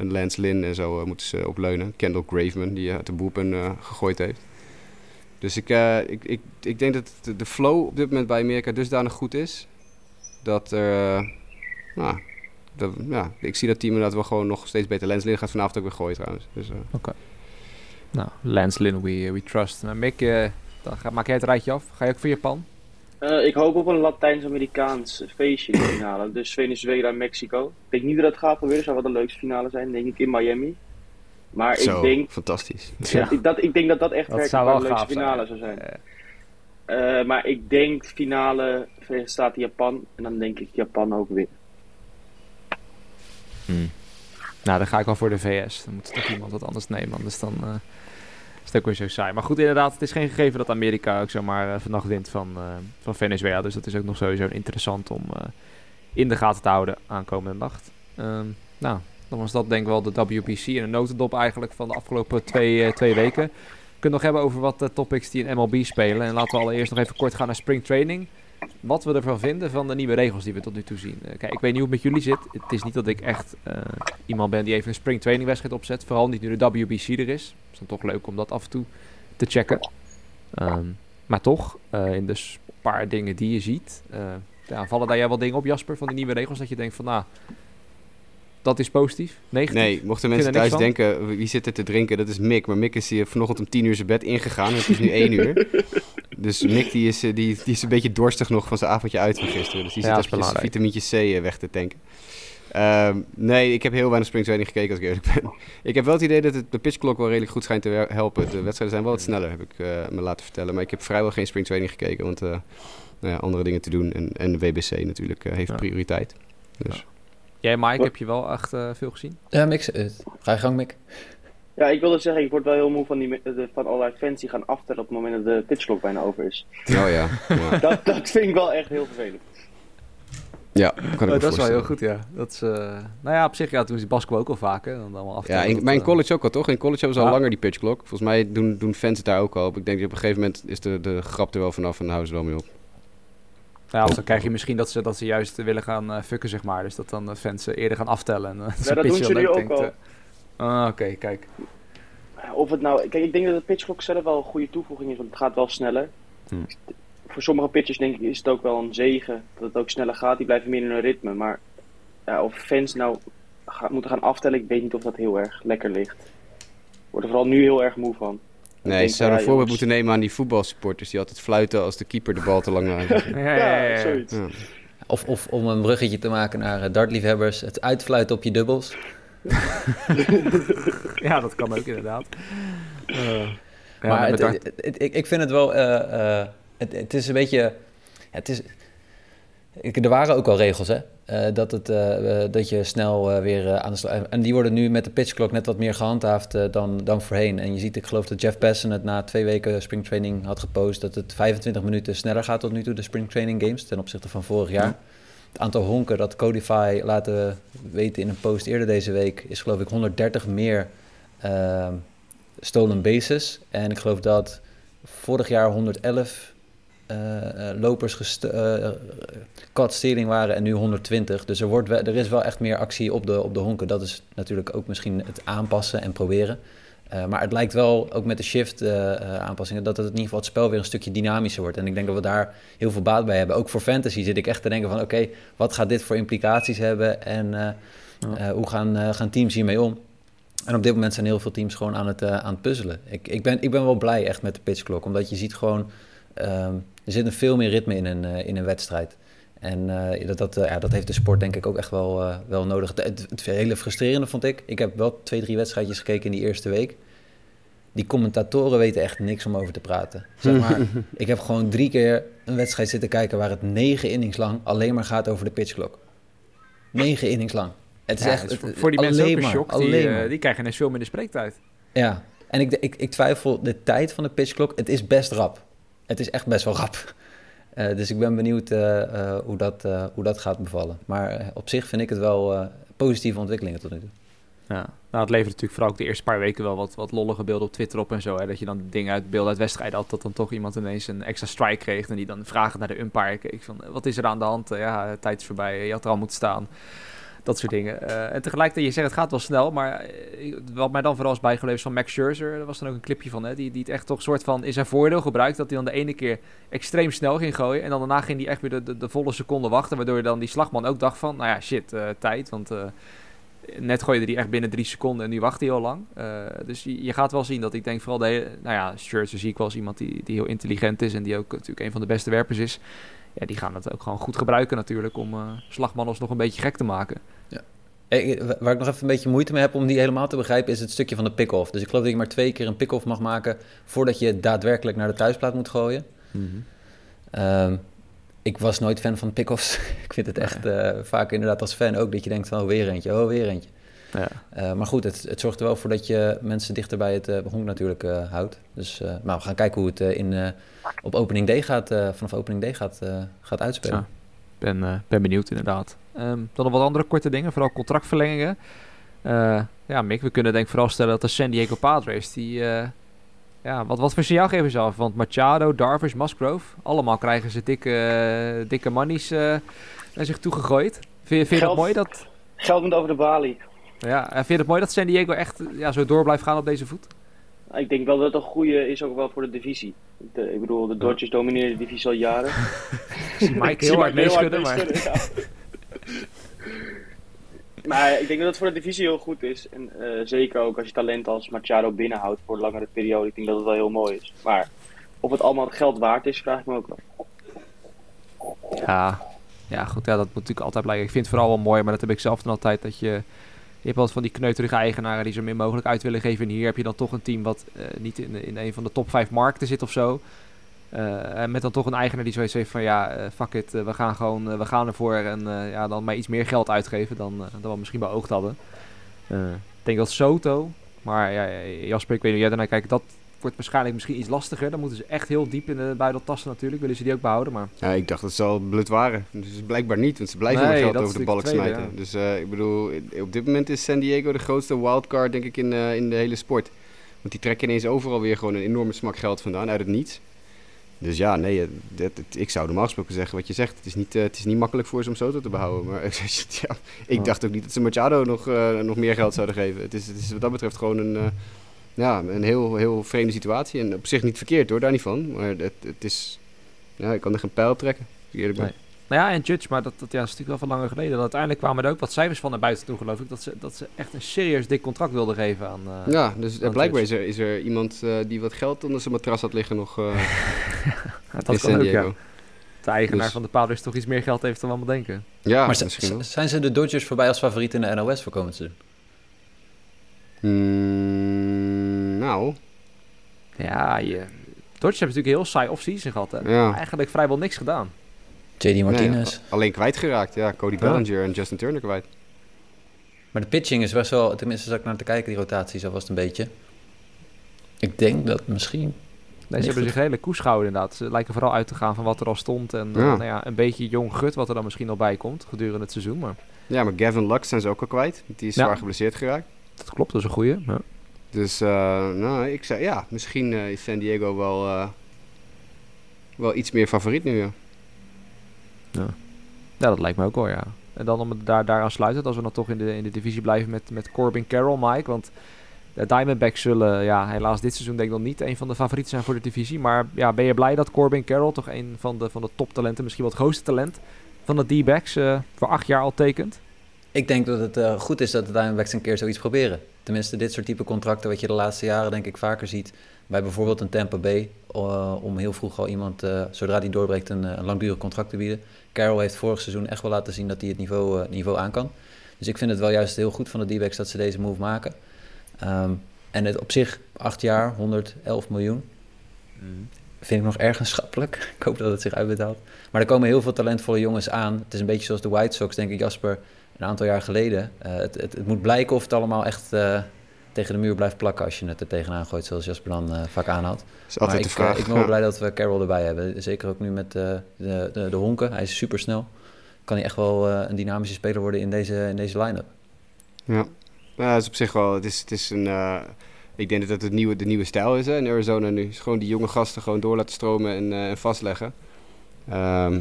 een Lance Lynn en zo moeten ze opleunen. Kendall Graveman, die uit de boelpen eh, gegooid heeft. Dus ik, ik, ik, ik denk dat de- flow op dit moment bij Amerika dusdanig goed is... dat er... nou, dat, ja, ik zie dat team inderdaad wel gewoon nog steeds beter. Lance Lynn gaat vanavond ook weer gooien trouwens. Dus, eh, Nou, Lance Lynn, we, we trust. Maar Mick, eh, dan ga, maak jij het rijtje af. Ga je ook voor Japan? Eh, ik hoop op een Latijns-Amerikaans feestje in de finale. Dus Venezuela en Mexico. Ik denk niet dat het gaat proberen. zou wel de leukste finale zijn, denk ik, in Miami. Maar zo, ik denk, fantastisch. ja. ik, dat, ik denk dat dat echt Dat zou wel de leukste finale zijn. zou zijn. Maar ik denk finale Verenigde Staten-Japan. En dan denk ik Japan ook weer. Nou, dan ga ik wel voor de VS. Dan moet toch iemand wat anders nemen, anders dan eh, is het ook weer zo saai. Maar goed, inderdaad, het is geen gegeven dat Amerika ook zomaar eh, vannacht wint van, eh, van Venezuela. Dus dat is ook nog sowieso interessant om in de gaten te houden aankomende nacht. Ehm, nou, dan was dat denk ik wel de WBC en een notendop eigenlijk van de afgelopen twee, twee weken. We kunnen nog hebben over wat topics die in MLB spelen. En laten we allereerst nog even kort gaan naar spring training. Wat we ervan vinden van de nieuwe regels die we tot nu toe zien. Eh, kijk, ik weet niet hoe het met jullie zit. Het is niet dat ik echt eh, iemand ben die even een spring training wedstrijd opzet. Vooral niet nu de WBC er is. Het is dan toch leuk om dat af en toe te checken. Ehm, maar toch, eh, in dus een paar dingen die je ziet. eh, ja, vallen daar jij wel dingen op, Jasper, van die nieuwe regels? Dat je denkt van, nou, dat is positief, negatief? Nee, mochten mensen thuis denken, wie zit er te drinken? Dat is Mick. Maar Mick is hier vanochtend om tien uur zijn bed ingegaan. Het is nu één uur. Dus Mick die is, eh, die, die is een beetje dorstig nog van zijn avondje uit van gisteren. Dus die Ja, zit is eventjes vitamintje C eh, weg te tanken. Ehm, nee, ik heb heel weinig springtraining gekeken als ik eerlijk ben. Ik heb wel het idee dat het de pitchklok wel redelijk goed schijnt te helpen. De wedstrijden zijn wel wat sneller, heb ik eh, me laten vertellen. Maar ik heb vrijwel geen springtraining gekeken, want eh, nou ja, andere dingen te doen. En, en de WBC natuurlijk heeft Ja. prioriteit. Dus. Jij, Mike, heb je wel echt veel gezien? Ja, Mix, eh, ga je gang, Mick. Ja, ik wilde zeggen, ik word wel heel moe van, die, de- van allerlei fans die gaan aftellen op het moment dat de pitchklok bijna over is. Oh ja, ja. Dat, dat vind ik wel echt heel vervelend. ja kan ik me Oh, dat is wel heel goed, ja. Dat is, eh, nou ja, op zich, ja, toen is Basco ook al vaker. Dan allemaal af Ja, in, mijn college ook al, toch? In college hebben ze al langer die pitchklok. Volgens mij doen, doen fans het daar ook al op. Ik denk dat op een gegeven moment is de, de grap er wel vanaf en dan houden ze er wel mee op. Ja, of dan krijg je misschien dat ze, dat ze juist willen gaan uh, fucken, zeg maar. Dus dat dan de fans uh, eerder gaan aftellen. En, ja, dat doen ze nu ook denkt, al. Ah, oké, okay, kijk. Of het nou... Kijk, ik denk dat het pitchklok zelf wel een goede toevoeging is, want het gaat wel sneller. Hmm. Voor sommige pitchers denk ik is het ook wel een zegen dat het ook sneller gaat. Die blijven meer in hun ritme. Maar ja, of fans nou ga, moeten gaan aftellen, ik weet niet of dat heel erg lekker ligt. Ik word er vooral nu heel erg moe van. Nee, ze zouden een voorbeeld moeten nemen aan die voetbalsupporters die altijd fluiten als de keeper de bal te lang naar ja, ja, ja, zoiets. Of, of om een bruggetje te maken naar dartliefhebbers, het uitfluiten op je dubbels. ja, dat kan ook inderdaad. Uh, maar het, het, het, ik, ik vind het wel, uh, uh, het, is een beetje, het is, ik, er waren ook al regels, hè? Uh, dat, het, uh, dat je snel uh, weer aan de slag... En die worden nu met de pitchklok net wat meer gehandhaafd dan, dan voorheen. En je ziet, ik geloof dat Jeff Passan het na twee weken springtraining had gepost... dat het 25 minuten sneller gaat tot nu toe, de springtraining games... ten opzichte van vorig jaar. Ja. Het aantal honken dat Codify laten weten in een post eerder deze week... is geloof ik 130 meer ehm, stolen bases. En ik geloof dat vorig jaar 111 uh, lopers uh, cut stealing waren en nu 120. Dus er, wordt er is wel echt meer actie op de, op de honken. Dat is natuurlijk ook misschien het aanpassen en proberen. Uh, maar het lijkt wel, ook met de shift aanpassingen, dat het in ieder geval het spel weer een stukje dynamischer wordt. En ik denk dat we daar heel veel baat bij hebben. Ook voor fantasy zit ik echt te denken van oké, wat gaat dit voor implicaties hebben en ja. hoe gaan, gaan teams hiermee om? En op dit moment zijn heel veel teams gewoon aan het, aan het puzzelen. Ik, ik, ben, ik ben wel blij echt met de pitchklok, omdat je ziet gewoon Um, er zit een veel meer ritme in een, in een wedstrijd. En uh, dat, dat, uh, ja, dat heeft de sport denk ik ook echt wel, wel nodig. Het, het, hele frustrerende vond ik, ik heb wel twee, drie wedstrijdjes gekeken in die eerste week. Die commentatoren weten echt niks om over te praten. Zeg maar, ik heb gewoon drie keer een wedstrijd zitten kijken waar het negen innings lang alleen maar gaat over de pitchklok. Negen innings lang. Het is ja, echt, voor, voor die mensen ook een shock. Die, die krijgen ineens veel minder spreektijd. Ja, en ik, ik, ik twijfel de tijd van de pitchklok. Het is best rap het is echt best wel rap. Uh, dus ik ben benieuwd uh, uh, hoe, dat, hoe dat gaat bevallen. Maar op zich vind ik het wel positieve ontwikkelingen tot nu toe. Ja, nou, het levert natuurlijk vooral ook de eerste paar weken wel wat, wat lollige beelden op Twitter op en zo. Hè, dat je dan dingen uit beelden uit wedstrijden had, dat dan toch iemand ineens een extra strike kreeg. En die dan vragen naar de umpire keek van, wat is er aan de hand? ja, tijd is voorbij, je had er al moeten staan. Dat soort dingen. Uh, en tegelijkertijd, je zegt het gaat wel snel, maar uh, wat mij dan vooral is bijgebleven is van Max Scherzer. Daar was dan ook een clipje van, hè, die, die het echt toch soort van in zijn voordeel gebruikt. Dat hij dan de ene keer extreem snel ging gooien en dan daarna ging hij echt weer de, de, volle seconde wachten. Waardoor je dan die slagman ook dacht van, nou ja, shit, uh, tijd. Want net gooide hij echt binnen drie seconden en nu wacht hij heel lang. dus je, je, gaat wel zien dat ik denk vooral de hele, nou ja, Scherzer zie ik wel als iemand die, die heel intelligent is en die ook natuurlijk een van de beste werpers is ja, die gaan het ook gewoon goed gebruiken natuurlijk om uh, slagmannen nog een beetje gek te maken. Ja. waar ik nog even een beetje moeite mee heb om die helemaal te begrijpen, is het stukje van de pick-off. Dus ik geloof dat je maar twee keer een pick-off mag maken voordat je daadwerkelijk naar de thuisplaat moet gooien. Mm -hmm. um, ik was nooit fan van pick-offs. ik vind het echt uh, vaak inderdaad als fan ook dat je denkt van oh, weer eentje, oh, weer eentje. Ja. Uh, maar goed, het, het, zorgt er wel voor dat je mensen dichter bij het uh, honk natuurlijk uh, houdt. Dus maar we gaan kijken hoe het in, op opening day gaat, vanaf opening day gaat, gaat uitspelen. Ja, ben, ben benieuwd inderdaad. Um, dan nog wat andere korte dingen, vooral contractverlengingen. ja, Mick, we kunnen denk ik vooral stellen dat de San Diego Padres, die... ja, wat, wat voor signaal geven ze af? Want Machado, Darvish, Musgrove, allemaal krijgen ze dikke, dikke monies naar zich toegegooid. Vind, vind je dat mooi? Dat... Geld moet over de balie. Ja, en vind je het mooi dat San Diego echt ja, zo door blijft gaan op deze voet? Ik denk wel dat het een goede is ook wel voor de divisie. De, ik bedoel, de Dodgers domineren de divisie al jaren. zie Mike heel hard meeschudden, maar... Ja. maar ik denk dat het voor de divisie heel goed is. En uh, zeker ook als je talent als Machado binnenhoudt voor een langere periode. Ik denk dat het wel heel mooi is. Maar of het allemaal het geld waard is, vraag ik me ook wel. Ja, ja goed, ja, dat moet natuurlijk altijd blijken. Ik vind het vooral wel mooi, maar dat heb ik zelf dan altijd, dat je je hebt wat van die kneuterige eigenaren die zo min mogelijk uit willen geven. En hier heb je dan toch een team wat uh, niet in, in een van de top 5 markten zit of zo. Uh, met dan toch een eigenaar die zoiets heeft van ja, uh, fuck it, we gaan gewoon, we gaan ervoor en ja, dan maar iets meer geld uitgeven dan, dan we misschien beoogd hadden. ik denk dat Soto, maar ja, Jasper, ik weet niet hoe jij daarnaar kijkt, dat wordt waarschijnlijk misschien iets lastiger. Dan moeten ze echt heel diep in de buidel tassen natuurlijk. Willen ze die ook behouden, maar... Ja, ik dacht dat ze al blut waren. Dus blijkbaar niet, want ze blijven nee, geld over de balk smijten. Ja. Dus uh, ik bedoel, op dit moment is San Diego de grootste wildcard, denk ik, in, uh, in de hele sport. Want die trekken ineens overal weer gewoon een enorme smak geld vandaan, uit het niets. Dus ja, nee, eh, dat, ik zou normaal gesproken zeggen wat je zegt. Het is niet, eh, het is niet makkelijk voor ze om Soto te behouden. Maar ja, ik dacht ook niet dat ze Machado nog, eh, nog meer geld zouden geven. Het is, het is wat dat betreft gewoon een, eh, ja, een heel, heel vreemde situatie. En op zich niet verkeerd hoor, daar niet van. Maar het, het is, ja, ik kan er geen pijl op trekken. Eerlijk ben. Nee. Nou ja, en Judge, maar dat, dat ja, is natuurlijk wel van langer geleden. Dat uiteindelijk kwamen er ook wat cijfers van naar buiten toe, geloof ik. Dat ze, dat ze echt een serieus dik contract wilden geven aan... eh, Ja, dus Want blijkbaar is er, is er iemand eh, die wat geld onder zijn matras had liggen nog eh dat in kan San ook, ja. De eigenaar Dus- van de Padres toch iets meer geld heeft dan we allemaal denken. Ja, maar misschien zijn ze de Dodgers voorbij als favoriet in de NOS voor komend seizoen? Hmm, nou, Ja, je... Dodgers hebben natuurlijk een heel saai offseason gehad. Hè? Ja. Eigenlijk vrijwel niks gedaan. JD Martinez. nee, alleen kwijtgeraakt. Ja, Cody Ja. Bellinger en Justin Turner kwijt. Maar de pitching is best wel, tenminste zat ik naar te kijken, die rotatie zo was het een beetje. Ik denk dat misschien... Nee, ze hebben zich redelijk koers gehouden inderdaad. Ze lijken vooral uit te gaan van wat er al stond. En eh, Ja. nou ja, een beetje jong gut wat er dan misschien nog bij komt gedurende het seizoen. Maar Ja, maar Gavin Lux zijn ze ook al kwijt. Die is Ja. zwaar geblesseerd geraakt. dat klopt, dat is een goeie. Ja. Dus, eh, nou, ik zei, ja, misschien eh, is San Diego wel, eh, wel iets meer favoriet nu, ja. Ja, dat lijkt me ook wel, ja. En dan om het daar, daaraan sluiten, als we dan toch in de, in de divisie blijven met, met Corbin Carroll, Mike. Want de Diamondbacks zullen, ja, helaas dit seizoen denk ik nog niet een van de favorieten zijn voor de divisie. Maar ja, ben je blij dat Corbin Carroll, toch een van de, van de toptalenten, misschien wel het grootste talent van de D-backs, voor acht jaar al tekent? Ik denk dat het eh, goed is dat de Diamondbacks een keer zoiets proberen. Tenminste, dit soort type contracten wat je de laatste jaren denk ik vaker ziet. Bij bijvoorbeeld een Tampa Bay. eh, om heel vroeg al iemand, eh, zodra die doorbreekt, een, een langdurig contract te bieden. Carroll heeft vorig seizoen echt wel laten zien dat hij het niveau, niveau aan kan. Dus ik vind het wel juist heel goed van de D-backs dat ze deze move maken. Ehm, en het op zich, acht jaar, 111 miljoen. Vind ik nog erg schappelijk. Ik hoop dat het zich uitbetaalt. Maar er komen heel veel talentvolle jongens aan. Het is een beetje zoals de White Sox, denk ik, Jasper, een aantal jaar geleden. Eh, het, het, het moet blijken of het allemaal echt eh, tegen de muur blijft plakken als je het er tegenaan gooit, zoals Jasper dan eh, vaak Maar altijd ik, de vraag. ik ben wel blij dat we Carroll erbij hebben. Zeker ook nu met eh, de, de, de honken. Hij is super snel. Kan hij echt wel een dynamische speler worden in deze, in deze line-up. Ja, dat is op zich wel. Het is, het is een. ik denk dat het het nieuwe, de nieuwe stijl is hè, in Arizona nu. Is gewoon die jonge gasten gewoon door laten stromen en, en vastleggen. Ehm,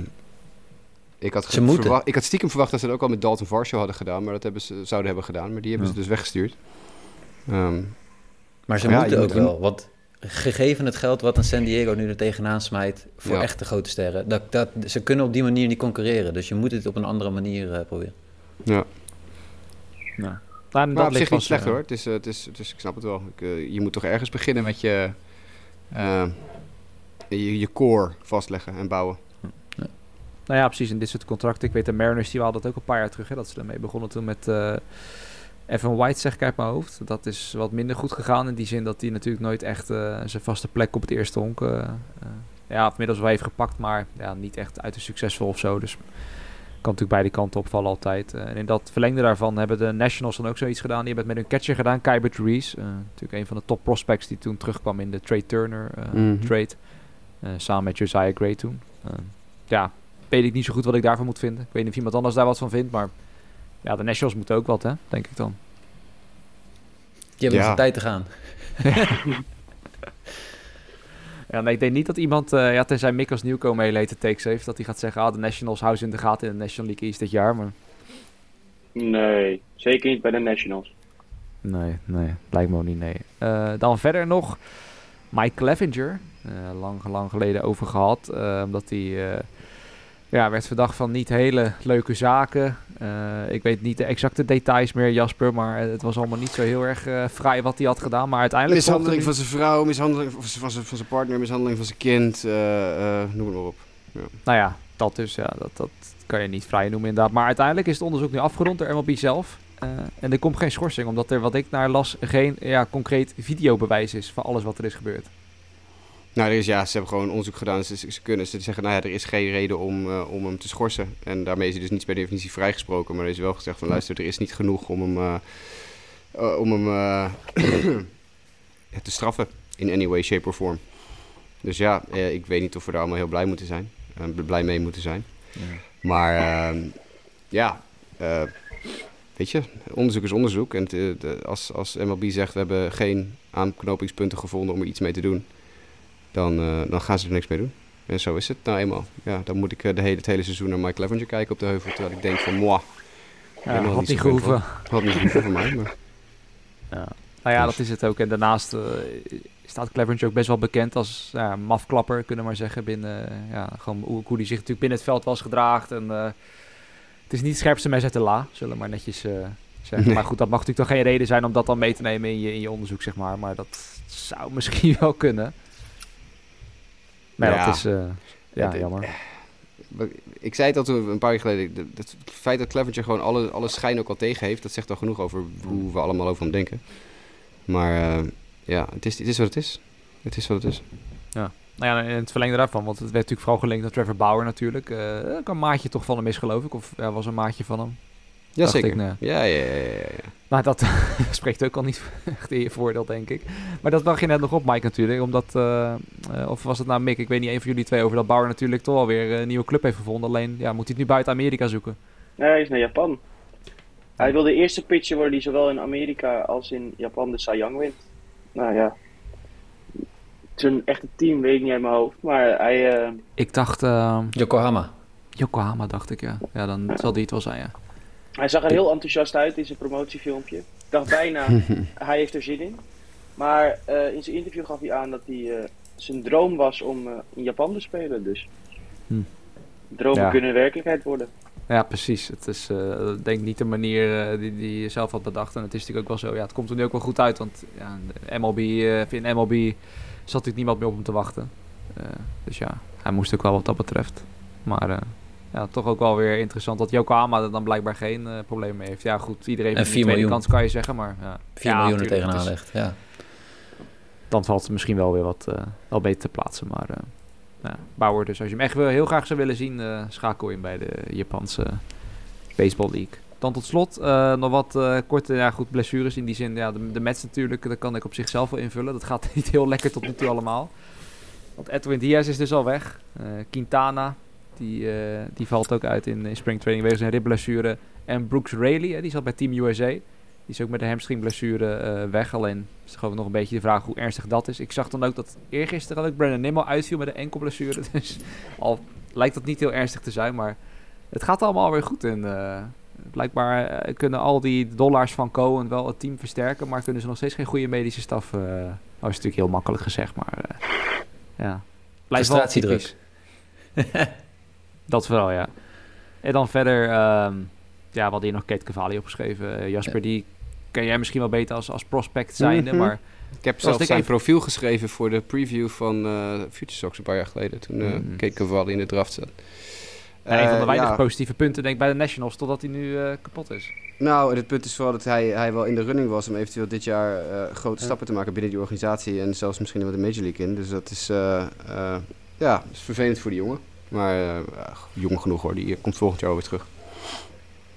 ik, had Ze moeten. ik had stiekem verwacht dat ze dat ook al met Dalton Varsho hadden gedaan, maar dat hebben ze, zouden hebben gedaan, maar die hebben Ja. ze dus weggestuurd. Ehm, Maar ze moeten ook moet- wel. Want gegeven het geld wat een San Diego nu er tegenaan smijt voor Ja. echte grote sterren. Dat, dat, ze kunnen op die manier niet concurreren. Dus je moet het op een andere manier eh, proberen. ja. Nou, Maar dat op zich ligt niet slecht hoor. Het is, eh, het is, het is, ik snap het wel. Ik, eh, je moet toch ergens beginnen met je, je, je core vastleggen en bouwen. Nou ja, precies. In dit soort contracten. Ik weet de Mariners, die hadden dat ook een paar jaar terug. Hè, dat ze ermee begonnen toen met eh Evan White, zeg ik uit mijn hoofd. Dat is wat minder goed gegaan. In die zin dat hij natuurlijk nooit echt eh, zijn vaste plek op het eerste honk... eh, ja, of inmiddels wel heeft gepakt. Maar ja, niet echt uit de succesvol of zo. Dus kan natuurlijk beide kanten opvallen altijd. En in dat verlengde daarvan hebben de Nationals dan ook zoiets gedaan. Die hebben het met hun catcher gedaan, Kybert Reese. natuurlijk een van de top prospects die toen terugkwam in de Trey Turner Mhm. trade. Eh, samen met Josiah Gray toen. Ja, weet ik niet zo goed wat ik daarvan moet vinden. Ik weet niet of iemand anders daar wat van vindt, maar ja, de Nationals moeten ook wat, hè, denk ik dan. Je hebt nog Ja. een tijd te gaan. Ja, nee, ik denk niet dat iemand, eh ja, tenzij Mick als nieuwkomer hele hete takes heeft, dat hij gaat zeggen, ah, de Nationals houden ze in de gaten in de National League East dit jaar, maar Nee, zeker niet bij de Nationals. nee, nee, lijkt me ook niet, nee. Eh, dan verder nog Mike Clevenger, eh, lang, lang geleden over gehad, eh, omdat hij eh, ja, werd verdacht van niet hele leuke zaken. Eh, ik weet niet de exacte details meer, Jasper, maar het was allemaal niet zo heel erg eh fraai wat hij had gedaan, maar uiteindelijk... Mishandeling van zijn vrouw, mishandeling van zijn, van zijn, partner, mishandeling van zijn kind, eh, noem het maar op. Nou ja, dat dus, ja, dat, dat kan je niet vrij noemen inderdaad. Maar uiteindelijk is het onderzoek nu afgerond door MLB zelf. En er komt geen schorsing, omdat er, wat ik naar las, geen ja, concreet videobewijs is van alles wat er is gebeurd. Nou, er is, ja, ze hebben gewoon onderzoek gedaan. Ze, ze kunnen ze zeggen, nou ja, er is geen reden om, eh, om hem te schorsen. En daarmee is hij dus niet per definitie vrijgesproken. Maar er is wel gezegd van, luister, er is niet genoeg om hem, eh, eh, om hem ja, te straffen. In any way, shape or form. Dus ja, ik weet niet of we daar allemaal heel blij moeten zijn. blij mee moeten zijn. Maar ehm, ja, weet je, onderzoek is onderzoek. En de- als, als MLB zegt, we hebben geen aanknopingspunten gevonden om er iets mee te doen, dan, eh, dan gaan ze er niks mee doen. En zo is het nou eenmaal. Ja, dan moet ik eh, de hele, het hele seizoen naar Mike Clevenger kijken op de heuvel. Terwijl ik denk van, moi, Ja, had niet niet gehoeven. had niet gehoeven voor mij. Maar... Ja. Nou ja, Dus- dat is het ook. En daarnaast eh, staat Clevenger ook best wel bekend als ja, mafklapper, kunnen we maar zeggen. Binnen, ja, gewoon hoe, hoe die zich natuurlijk binnen het veld was gedraagd. En, het is niet het scherpste mes uit de la, zullen we maar netjes zeggen. Nee. Maar goed, dat mag natuurlijk toch geen reden zijn om dat dan mee te nemen in je, in je onderzoek, zeg maar. Maar dat zou misschien wel kunnen. Maar ja, Ja. dat is... eh, ja, Het- jammer. Ik zei het al toen, een paar jaar geleden. de- Het feit dat Clevenger gewoon alle, alle schijn ook al tegen heeft, dat zegt al genoeg over hoe we allemaal over hem denken. Maar eh, ja, het is, het is wat het is. Het is wat het is. Nou ja, in het verlengde daarvan, want het werd natuurlijk vooral gelinkt naar Trevor Bauer natuurlijk. Eh ook een maatje toch van hem is, geloof ik. Of ja, was een maatje van hem. Jazeker. nee. Ja, ja, ja, ja, ja. Maar dat spreekt ook al niet echt in je voordeel, denk ik. Maar dat mag je net nog op, Mike, natuurlijk. Omdat, eh, eh, of was het nou Mick, ik weet niet, een van jullie twee, over dat Bauer natuurlijk toch alweer een nieuwe club heeft gevonden. Alleen, ja, moet hij het nu buiten Amerika zoeken? Nee, hij is naar Japan. Hij wil de eerste pitcher worden die zowel in Amerika als in Japan de Cy Young wint. Nou ja. Zijn echte team weet ik niet uit mijn hoofd. Maar hij, eh, Ik dacht, eh, Yokohama. Yokohama, dacht ik, ja. Ja, dan zal die het wel zijn, ja. Hij zag er heel enthousiast uit in zijn promotiefilmpje. Ik dacht bijna, hij heeft er zin in. Maar eh, in zijn interview gaf hij aan dat hij, eh, zijn droom was om eh, in Japan te spelen. Dus Hm. dromen Ja. kunnen werkelijkheid worden. Ja, precies. Het is denk ik niet de manier die, die je zelf had bedacht. En het is natuurlijk ook wel zo. Ja, het komt er nu ook wel goed uit. Want ja, de MLB, in MLB zat natuurlijk niemand meer op hem te wachten. Dus ja, hij moest ook wel wat dat betreft. Maar ja, toch ook wel weer interessant dat Yokohama er dan blijkbaar geen eh, probleem mee heeft. Ja, goed, iedereen En heeft een 4 tweede kans, kan je zeggen. Maar ja, 4 ja, miljoen er tegenaan legt. Ja. Dan valt het misschien wel weer wat eh, wel beter te plaatsen. Maar eh ja, Bauer, dus als je hem echt wil, heel graag zou willen zien, eh, schakel in bij de Japanse Baseball League. Dan tot slot eh, nog wat eh, korte ja, goed, blessures in die zin. Ja, de, de Mets natuurlijk, dat kan ik op zichzelf wel invullen. Dat gaat niet heel lekker tot nu toe allemaal. Want Edwin Diaz is dus al weg. Eh, Quintana, die, eh, die valt ook uit in, in springtraining wegens een ribblessure. En Brooks Raley, hè, die zat bij Team USA. Die is ook met een hamstringblessure eh, weg. Alleen is gewoon nog een beetje de vraag hoe ernstig dat is. Ik zag dan ook dat eergisteren ook Brandon Nimmo uitviel met een enkelblessure. Dus al lijkt dat niet heel ernstig te zijn, maar het gaat allemaal weer goed. En eh, blijkbaar kunnen al die dollars van Cohen wel het team versterken, maar kunnen ze nog steeds geen goede medische staf. nou is natuurlijk heel makkelijk gezegd, maar ja. Blijft wel typisch. dat vooral, ja. En dan verder, ehm, ja, we hadden hier nog Kate Cavalli opgeschreven. Eh, Jasper, die ken jij misschien wel beter als, als prospect zijnde, Mhm. maar Ik heb zelfs zijn even- profiel geschreven voor de preview van eh Future Sox een paar jaar geleden. Toen eh Mhm. keek Cavalli in de draft zat. een van de weinige ja. positieve punten denk ik bij de Nationals, totdat hij nu eh, kapot is. Nou, en het punt is vooral dat hij, hij wel in de running was om eventueel dit jaar eh, grote Ja. stappen te maken binnen die organisatie en zelfs misschien wel de Major League in. Dus dat is, eh, eh, ja, dat is vervelend voor die jongen. Maar eh, jong genoeg hoor, die eh, komt volgend jaar weer terug.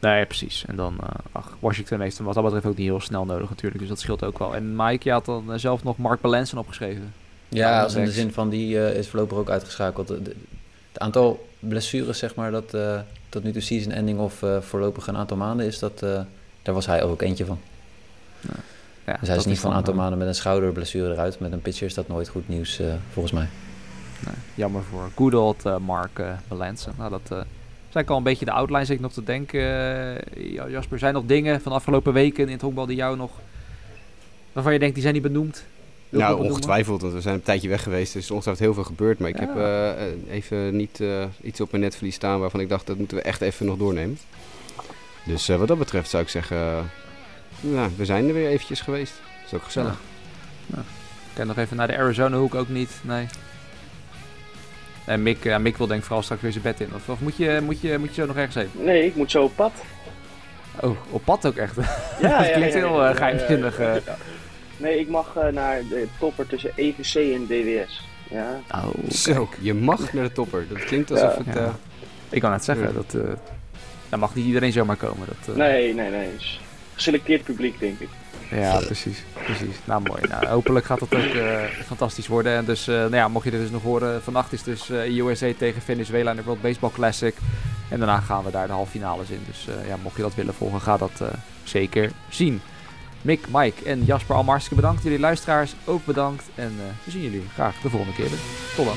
Nee, precies. En dan, eh, ach, Washington heeft hem wat dat betreft ook niet heel snel nodig natuurlijk, dus dat scheelt ook wel. En Mike, je had dan zelf nog Mark Balansen opgeschreven. Ja, als in de zin van die eh, is voorlopig ook uitgeschakeld. Het aantal blessures, zeg maar, dat eh, tot nu toe season ending of eh, voorlopig een aantal maanden is, dat, eh, daar was hij ook eentje van. Ja, Dus hij is niet van een aantal maanden met een schouderblessure eruit. Met een pitcher is dat nooit goed nieuws, eh, volgens mij. Nee, jammer voor good old eh, Mark Balansen. Nou, dat eh zijn al een beetje de outlines ik nog te denken. Ja, Jasper, zijn er nog dingen van de afgelopen weken in het honkbal die jou nog... waarvan je denkt, die zijn niet benoemd? Wil nou, ongetwijfeld, want we zijn een tijdje weg geweest. Dus er is ongetwijfeld heel veel gebeurd. Maar ik Ja. heb even niet iets op mijn netvlies staan waarvan ik dacht dat moeten we echt even nog doornemen. Dus wat dat betreft zou ik zeggen, nou, we zijn er weer eventjes geweest. Dat is ook gezellig. Kijk nog even naar de Arizona hoek ook niet. Nee. En Mick, ja, Mick wil denk ik vooral straks weer zijn bed in. Of, of moet, je, moet, je, moet je zo nog ergens heen? Nee, ik moet zo op pad. Oh, op pad ook echt. Ja, Dat klinkt heel, ja, geheimzinnig, ja, ja. eh. Nee, ik mag eh, naar de topper tussen EVC en DWS. Ja. Oh, Zo, je mag naar de topper. Dat klinkt alsof Ja. het... Ja. Ik kan het zeggen, Ja. dat, eh daar mag niet iedereen zomaar komen. Dat, eh, Nee, nee, nee. Geselecteerd publiek, denk ik. Ja, precies, precies. Nou, mooi. Nou, hopelijk gaat dat ook eh, fantastisch worden. En dus, eh, nou ja, mocht je dit dus nog horen, vannacht is dus eh USA tegen Venezuela in de World Baseball Classic. En daarna gaan we daar de halve finales in. Dus eh, ja, mocht je dat willen volgen, ga dat eh, zeker zien. Mick, Mike en Jasper allemaal hartstikke bedankt. Jullie luisteraars ook bedankt. En eh, we zien jullie graag de volgende keer weer. Tot dan.